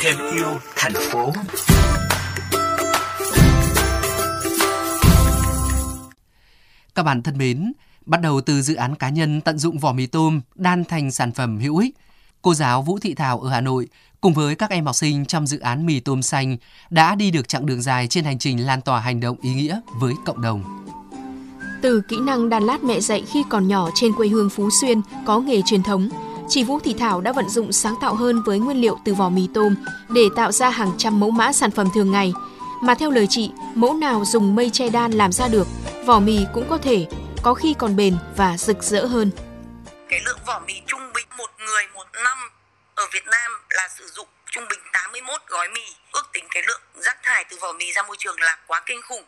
Thêm yêu thành phố. Các bạn thân mến, bắt đầu từ dự án cá nhân tận dụng vỏ mì tôm đan thành sản phẩm hữu ích, cô giáo Vũ Thị Thảo ở Hà Nội cùng với các em học sinh trong dự án mì tôm xanh đã đi được chặng đường dài trên hành trình lan tỏa hành động ý nghĩa với cộng đồng. Từ kỹ năng đan lát mẹ dạy khi còn nhỏ trên quê hương Phú Xuyên có nghề truyền thống, chị Vũ Thị Thảo đã vận dụng sáng tạo hơn với nguyên liệu từ vỏ mì tôm để tạo ra hàng trăm mẫu mã sản phẩm thường ngày. Mà theo lời chị, mẫu nào dùng mây che đan làm ra được, vỏ mì cũng có thể, có khi còn bền và rực rỡ hơn. Cái lượng vỏ mì trung bình một người một năm ở Việt Nam là sử dụng trung bình 81 gói mì. Ước tính cái lượng rác thải từ vỏ mì ra môi trường là quá kinh khủng.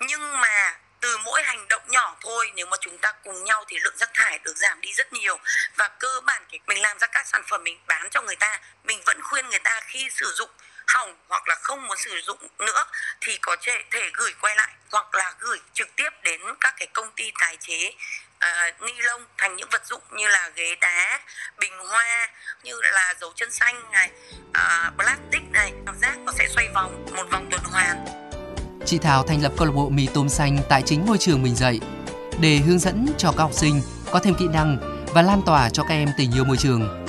Nhưng mà từ mỗi hành động nhỏ thôi nếu mà chúng ta cùng nhau thì lượng rác thải được giảm đi rất nhiều. Và cơ bản thì mình làm ra các sản phẩm mình bán cho người ta mình vẫn khuyên người ta khi sử dụng hỏng hoặc là không muốn sử dụng nữa thì có thể thể gửi quay lại hoặc là gửi trực tiếp đến các cái công ty tái chế uh, ni lông thành những vật dụng như là ghế đá, bình hoa như là dấu chân xanh này, uh, plastic này, rác nó sẽ xoay vòng một vòng tuần hoàn. Chị Thảo thành lập câu lạc bộ mì tôm xanh tại chính ngôi trường mình dạy để hướng dẫn cho các học sinh có thêm kỹ năng và lan tỏa cho các em tình yêu môi trường.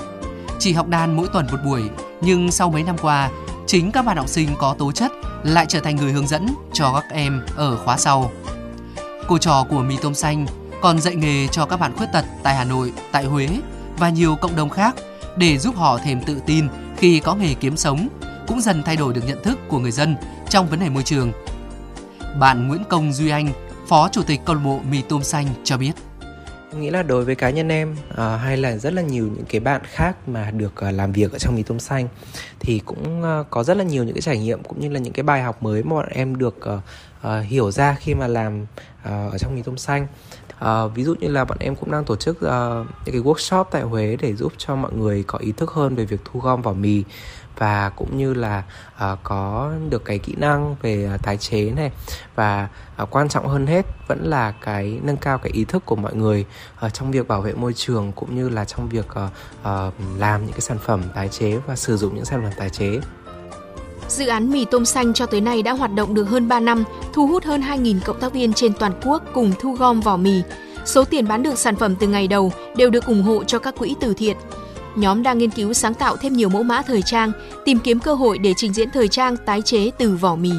Chỉ học đàn mỗi tuần một buổi, nhưng sau mấy năm qua, chính các bạn học sinh có tố chất lại trở thành người hướng dẫn cho các em ở khóa sau. Cô trò của mì tôm xanh còn dạy nghề cho các bạn khuyết tật tại Hà Nội, tại Huế và nhiều cộng đồng khác để giúp họ thêm tự tin khi có nghề kiếm sống, cũng dần thay đổi được nhận thức của người dân trong vấn đề môi trường bạn Nguyễn Công Duy Anh, Phó Chủ tịch câu lạc bộ Mì Tôm Xanh cho biết. Tôi nghĩ là đối với cá nhân em à, hay là rất là nhiều những cái bạn khác mà được à, làm việc ở trong mì tôm xanh thì cũng à, có rất là nhiều những cái trải nghiệm cũng như là những cái bài học mới mà bọn em được à, à, hiểu ra khi mà làm à, ở trong mì tôm xanh à, ví dụ như là bọn em cũng đang tổ chức uh, những cái workshop tại Huế để giúp cho mọi người có ý thức hơn về việc thu gom vỏ mì và cũng như là uh, có được cái kỹ năng về uh, tái chế này. Và uh, quan trọng hơn hết vẫn là cái nâng cao cái ý thức của mọi người uh, trong việc bảo vệ môi trường cũng như là trong việc uh, uh, làm những cái sản phẩm tái chế và sử dụng những sản phẩm tái chế. Dự án mì tôm xanh cho tới nay đã hoạt động được hơn 3 năm, thu hút hơn 2.000 cộng tác viên trên toàn quốc cùng thu gom vỏ mì. Số tiền bán được sản phẩm từ ngày đầu đều được ủng hộ cho các quỹ từ thiện nhóm đang nghiên cứu sáng tạo thêm nhiều mẫu mã thời trang, tìm kiếm cơ hội để trình diễn thời trang tái chế từ vỏ mì.